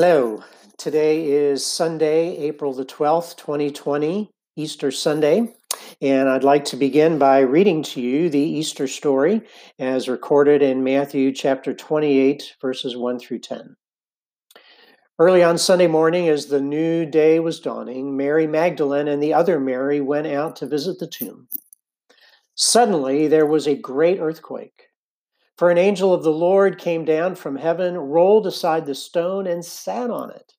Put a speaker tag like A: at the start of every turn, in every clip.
A: Hello. Today is Sunday, April the 12th, 2020, Easter Sunday. And I'd like to begin by reading to you the Easter story as recorded in Matthew chapter 28, verses 1 through 10. Early on Sunday morning, as the new day was dawning, Mary Magdalene and the other Mary went out to visit the tomb. Suddenly, there was a great earthquake for an angel of the Lord came down from heaven, rolled aside the stone, and sat on it.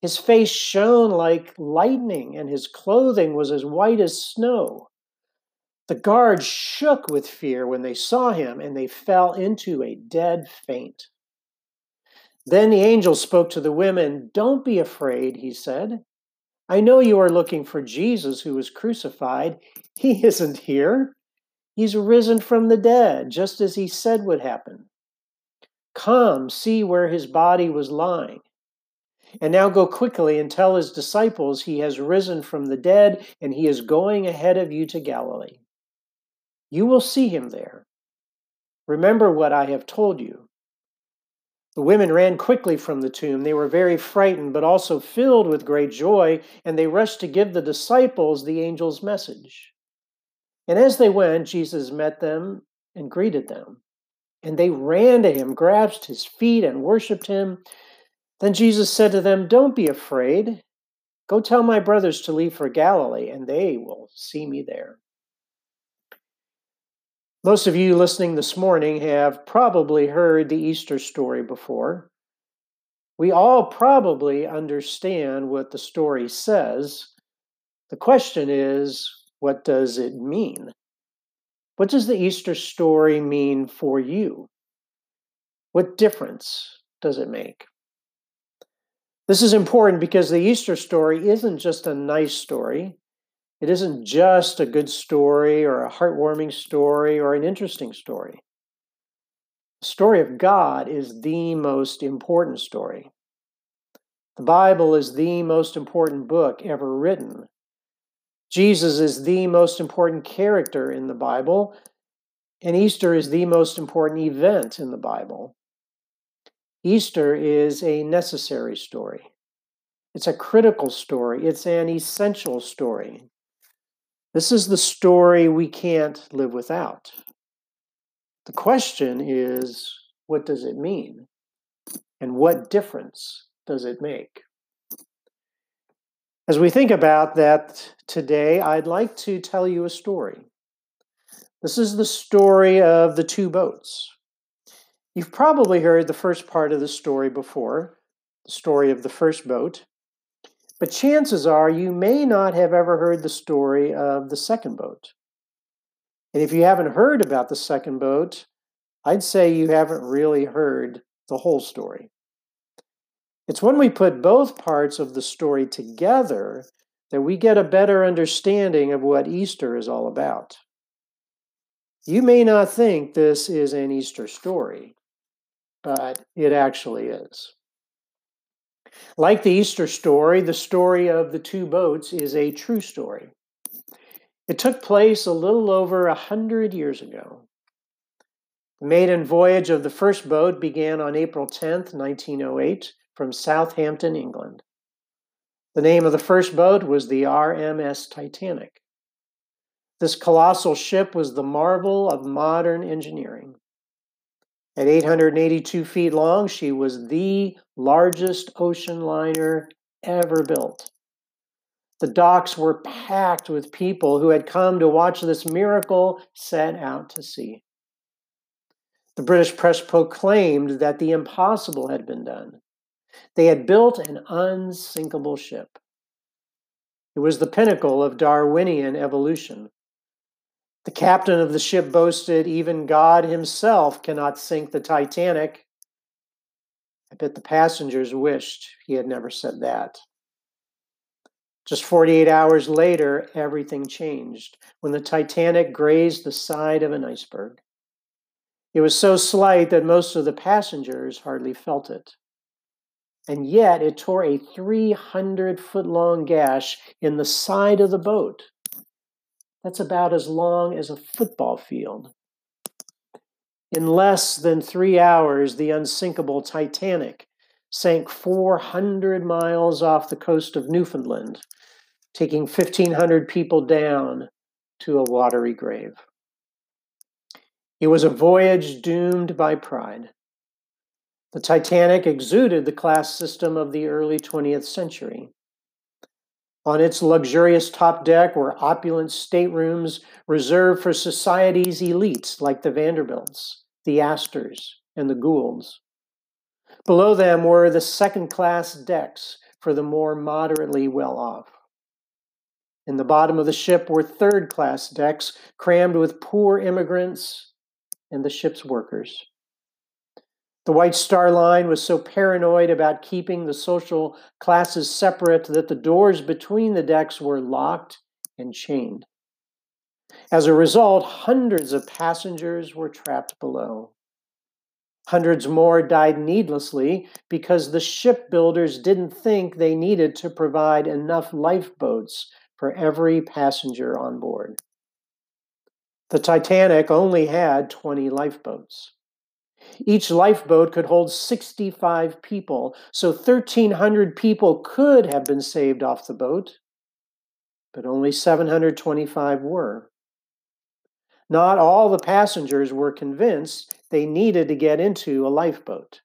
A: His face shone like lightning, and his clothing was as white as snow. The guards shook with fear when they saw him, and they fell into a dead faint. Then the angel spoke to the women. Don't be afraid, he said. I know you are looking for Jesus who was crucified. He isn't here. He's risen from the dead, just as he said would happen. Come, see where his body was lying. And now go quickly and tell his disciples he has risen from the dead and he is going ahead of you to Galilee. You will see him there. Remember what I have told you. The women ran quickly from the tomb. They were very frightened, but also filled with great joy, and they rushed to give the disciples the angel's message. And as they went, Jesus met them and greeted them. And they ran to him, grasped his feet, and worshiped him. Then Jesus said to them, Don't be afraid. Go tell my brothers to leave for Galilee, and they will see me there. Most of you listening this morning have probably heard the Easter story before. We all probably understand what the story says. The question is, what does it mean? What does the Easter story mean for you? What difference does it make? This is important because the Easter story isn't just a nice story. It isn't just a good story or a heartwarming story or an interesting story. The story of God is the most important story. The Bible is the most important book ever written. Jesus is the most important character in the Bible, and Easter is the most important event in the Bible. Easter is a necessary story. It's a critical story. It's an essential story. This is the story we can't live without. The question is what does it mean? And what difference does it make? As we think about that today, I'd like to tell you a story. This is the story of the two boats. You've probably heard the first part of the story before, the story of the first boat, but chances are you may not have ever heard the story of the second boat. And if you haven't heard about the second boat, I'd say you haven't really heard the whole story. It's when we put both parts of the story together that we get a better understanding of what Easter is all about. You may not think this is an Easter story, but it actually is. Like the Easter story, the story of the two boats is a true story. It took place a little over a hundred years ago. The maiden voyage of the first boat began on April 10th, 1908, from Southampton, England. The name of the first boat was the RMS Titanic. This colossal ship was the marvel of modern engineering. At 882 feet long, she was the largest ocean liner ever built. The docks were packed with people who had come to watch this miracle set out to sea. The British press proclaimed that the impossible had been done. They had built an unsinkable ship. It was the pinnacle of Darwinian evolution. The captain of the ship boasted, even God himself cannot sink the Titanic. I bet the passengers wished he had never said that. Just 48 hours later, everything changed when the Titanic grazed the side of an iceberg. It was so slight that most of the passengers hardly felt it and yet it tore a 300 foot long gash in the side of the boat. That's about as long as a football field. In less than three hours, the unsinkable Titanic sank 400 miles off the coast of Newfoundland, taking 1,500 people down to a watery grave. It was a voyage doomed by pride. The Titanic exuded the class system of the early 20th century. On its luxurious top deck were opulent staterooms reserved for society's elites like the Vanderbilts, the Astors, and the Goulds. Below them were the second class decks for the more moderately well off. In the bottom of the ship were third class decks crammed with poor immigrants and the ship's workers. The White Star Line was so paranoid about keeping the social classes separate that the doors between the decks were locked and chained. As a result, hundreds of passengers were trapped below. Hundreds more died needlessly because the shipbuilders didn't think they needed to provide enough lifeboats for every passenger on board. The Titanic only had 20 lifeboats. Each lifeboat could hold 65 people, so 1,300 people could have been saved off the boat, but only 725 were. Not all the passengers were convinced they needed to get into a lifeboat.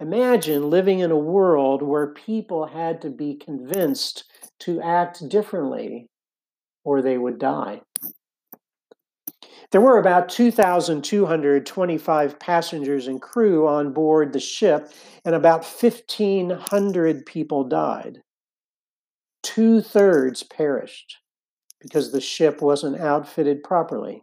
A: Imagine living in a world where people had to be convinced to act differently or they would die. There were about 2,225 passengers and crew on board the ship, and about 1,500 people died. Two thirds perished because the ship wasn't outfitted properly.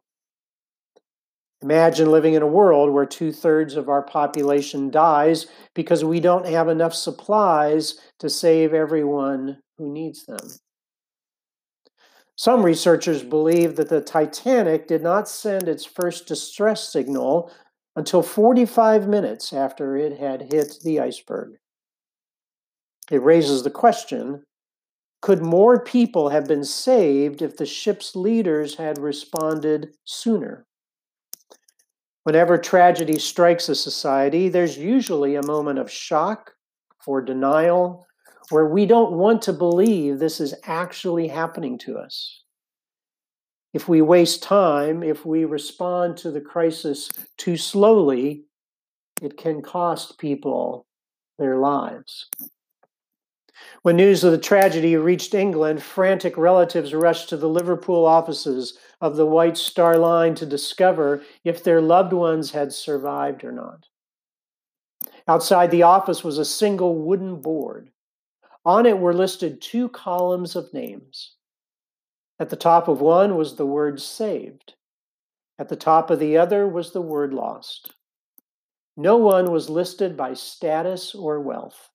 A: Imagine living in a world where two thirds of our population dies because we don't have enough supplies to save everyone who needs them. Some researchers believe that the Titanic did not send its first distress signal until 45 minutes after it had hit the iceberg. It raises the question could more people have been saved if the ship's leaders had responded sooner? Whenever tragedy strikes a society, there's usually a moment of shock or denial where we don't want to believe this is actually happening to us. If we waste time, if we respond to the crisis too slowly, it can cost people their lives. When news of the tragedy reached England, frantic relatives rushed to the Liverpool offices of the White Star Line to discover if their loved ones had survived or not. Outside the office was a single wooden board on it were listed two columns of names. At the top of one was the word saved. At the top of the other was the word lost. No one was listed by status or wealth.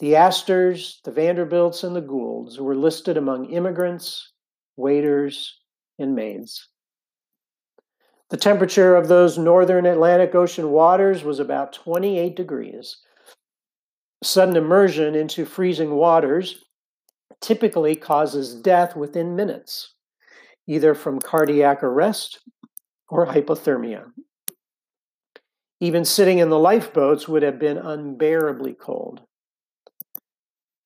A: The Astors, the Vanderbilts, and the Goulds were listed among immigrants, waiters, and maids. The temperature of those northern Atlantic Ocean waters was about 28 degrees, Sudden immersion into freezing waters typically causes death within minutes, either from cardiac arrest or hypothermia. Even sitting in the lifeboats would have been unbearably cold.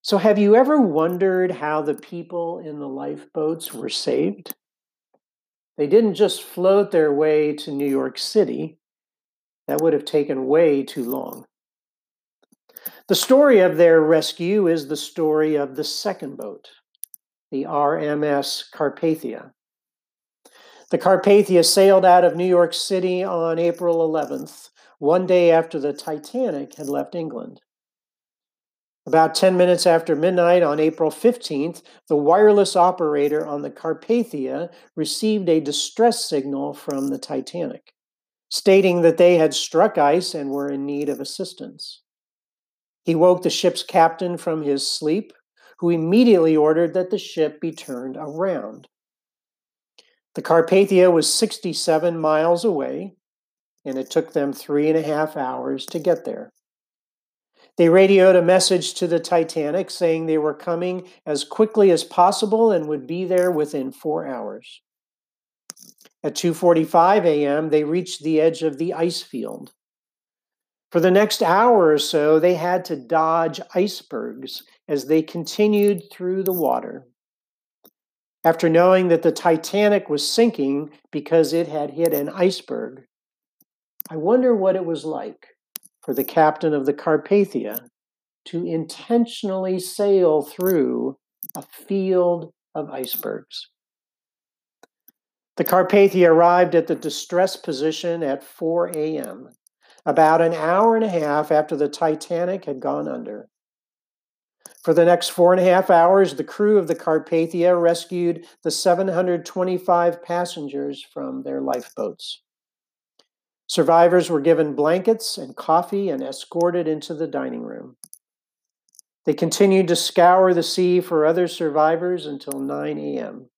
A: So, have you ever wondered how the people in the lifeboats were saved? They didn't just float their way to New York City, that would have taken way too long. The story of their rescue is the story of the second boat, the RMS Carpathia. The Carpathia sailed out of New York City on April 11th, one day after the Titanic had left England. About 10 minutes after midnight on April 15th, the wireless operator on the Carpathia received a distress signal from the Titanic, stating that they had struck ice and were in need of assistance. He woke the ship's captain from his sleep, who immediately ordered that the ship be turned around. The Carpathia was 67 miles away, and it took them three and a half hours to get there. They radioed a message to the Titanic saying they were coming as quickly as possible and would be there within four hours. At 2:45 a.m., they reached the edge of the ice field. For the next hour or so, they had to dodge icebergs as they continued through the water. After knowing that the Titanic was sinking because it had hit an iceberg, I wonder what it was like for the captain of the Carpathia to intentionally sail through a field of icebergs. The Carpathia arrived at the distress position at 4 a.m., about an hour and a half after the Titanic had gone under. For the next four and a half hours, the crew of the Carpathia rescued the 725 passengers from their lifeboats. Survivors were given blankets and coffee and escorted into the dining room. They continued to scour the sea for other survivors until 9 a.m.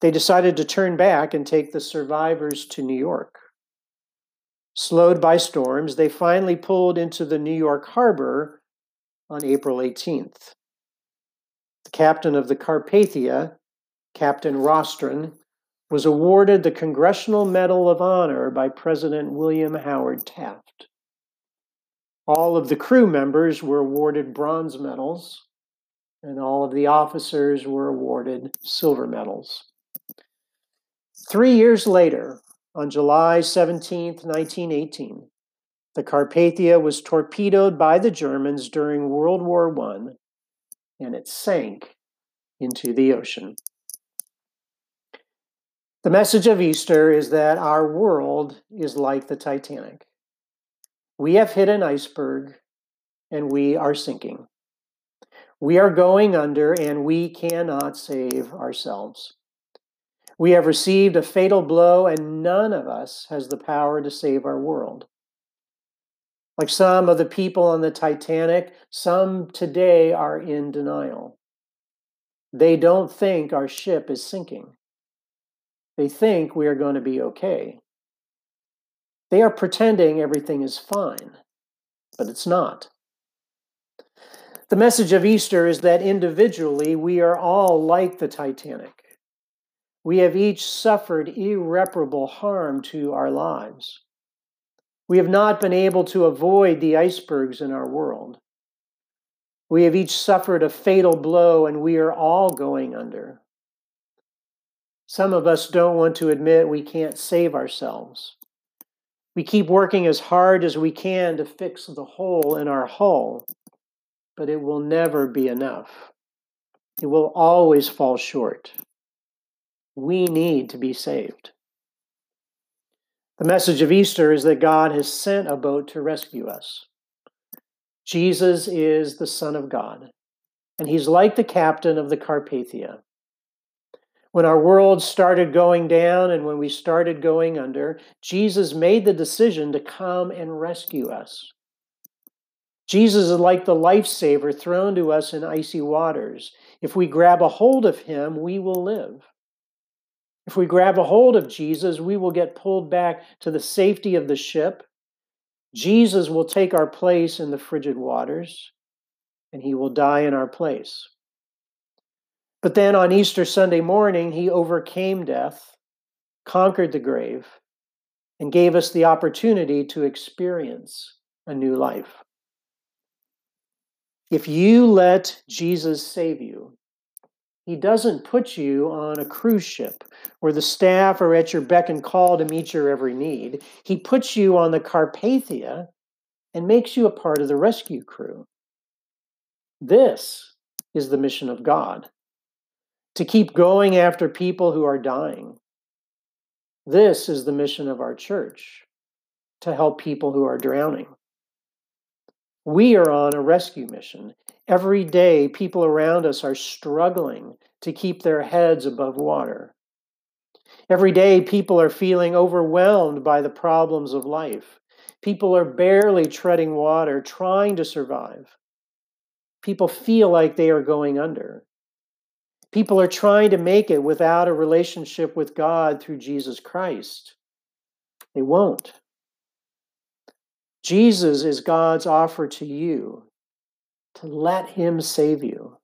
A: They decided to turn back and take the survivors to New York. Slowed by storms, they finally pulled into the New York harbor on April 18th. The captain of the Carpathia, Captain Rostron, was awarded the Congressional Medal of Honor by President William Howard Taft. All of the crew members were awarded bronze medals, and all of the officers were awarded silver medals. Three years later, on July 17, 1918, the Carpathia was torpedoed by the Germans during World War I and it sank into the ocean. The message of Easter is that our world is like the Titanic. We have hit an iceberg and we are sinking. We are going under and we cannot save ourselves. We have received a fatal blow, and none of us has the power to save our world. Like some of the people on the Titanic, some today are in denial. They don't think our ship is sinking. They think we are going to be okay. They are pretending everything is fine, but it's not. The message of Easter is that individually we are all like the Titanic. We have each suffered irreparable harm to our lives. We have not been able to avoid the icebergs in our world. We have each suffered a fatal blow and we are all going under. Some of us don't want to admit we can't save ourselves. We keep working as hard as we can to fix the hole in our hull, but it will never be enough. It will always fall short. We need to be saved. The message of Easter is that God has sent a boat to rescue us. Jesus is the Son of God, and he's like the captain of the Carpathia. When our world started going down and when we started going under, Jesus made the decision to come and rescue us. Jesus is like the lifesaver thrown to us in icy waters. If we grab a hold of him, we will live. If we grab a hold of Jesus, we will get pulled back to the safety of the ship. Jesus will take our place in the frigid waters, and he will die in our place. But then on Easter Sunday morning, he overcame death, conquered the grave, and gave us the opportunity to experience a new life. If you let Jesus save you, he doesn't put you on a cruise ship where the staff are at your beck and call to meet your every need. He puts you on the Carpathia and makes you a part of the rescue crew. This is the mission of God to keep going after people who are dying. This is the mission of our church to help people who are drowning. We are on a rescue mission. Every day, people around us are struggling to keep their heads above water. Every day, people are feeling overwhelmed by the problems of life. People are barely treading water, trying to survive. People feel like they are going under. People are trying to make it without a relationship with God through Jesus Christ. They won't. Jesus is God's offer to you to let him save you.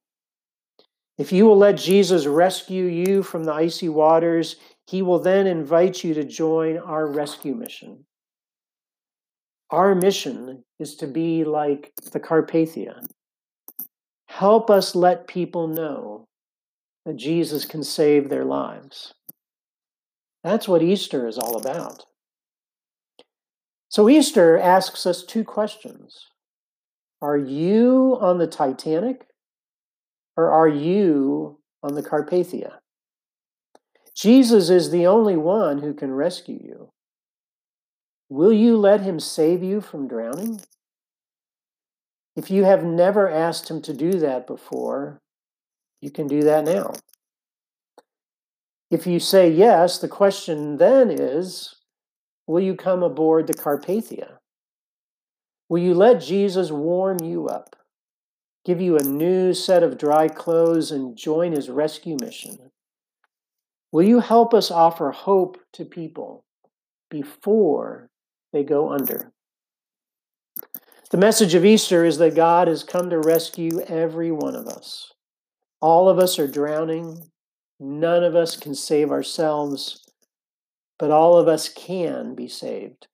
A: If you will let Jesus rescue you from the icy waters, he will then invite you to join our rescue mission. Our mission is to be like the Carpathia. Help us let people know that Jesus can save their lives. That's what Easter is all about. So, Easter asks us two questions Are you on the Titanic or are you on the Carpathia? Jesus is the only one who can rescue you. Will you let him save you from drowning? If you have never asked him to do that before, you can do that now. If you say yes, the question then is Will you come aboard the Carpathia? Will you let Jesus warm you up, give you a new set of dry clothes, and join his rescue mission? Will you help us offer hope to people before they go under? The message of Easter is that God has come to rescue every one of us. All of us are drowning. None of us can save ourselves but all of us can be saved.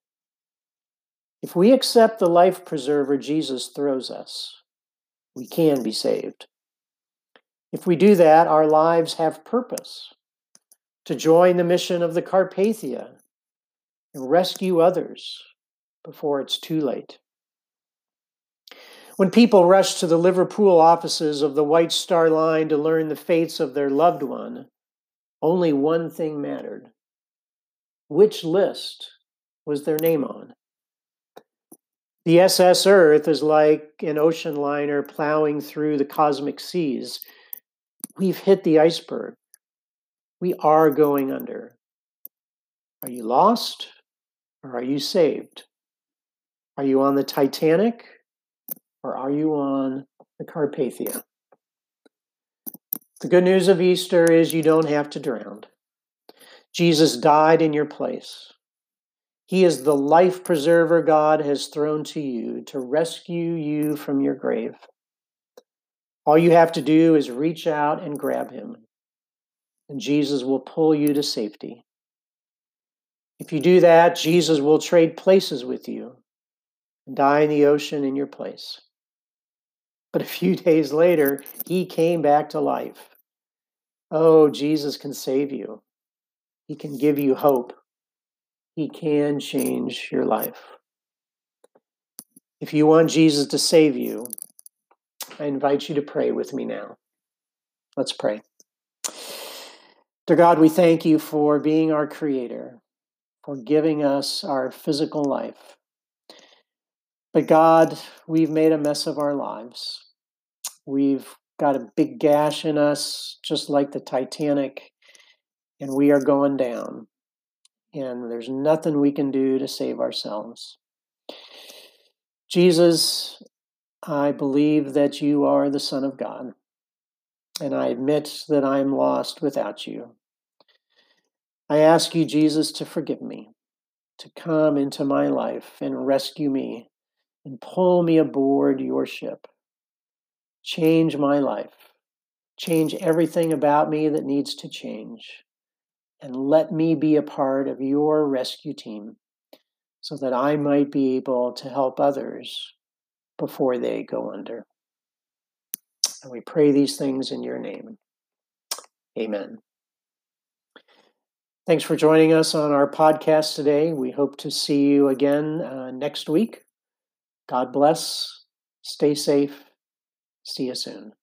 A: If we accept the life preserver Jesus throws us, we can be saved. If we do that, our lives have purpose to join the mission of the Carpathia and rescue others before it's too late. When people rushed to the Liverpool offices of the White Star Line to learn the fates of their loved one, only one thing mattered which list was their name on. The SS Earth is like an ocean liner plowing through the cosmic seas. We've hit the iceberg. We are going under. Are you lost or are you saved? Are you on the Titanic or are you on the Carpathia? The good news of Easter is you don't have to drown. Jesus died in your place. He is the life preserver God has thrown to you to rescue you from your grave. All you have to do is reach out and grab him, and Jesus will pull you to safety. If you do that, Jesus will trade places with you and die in the ocean in your place. But a few days later, he came back to life. Oh, Jesus can save you. He can give you hope. He can change your life. If you want Jesus to save you, I invite you to pray with me now. Let's pray. Dear God, we thank you for being our creator, for giving us our physical life. But God, we've made a mess of our lives. We've got a big gash in us, just like the Titanic and we are going down. And there's nothing we can do to save ourselves. Jesus, I believe that you are the Son of God, and I admit that I am lost without you. I ask you, Jesus, to forgive me, to come into my life and rescue me and pull me aboard your ship. Change my life. Change everything about me that needs to change and let me be a part of your rescue team so that I might be able to help others before they go under. And we pray these things in your name. Amen. Thanks for joining us on our podcast today. We hope to see you again uh, next week. God bless. Stay safe. See you soon.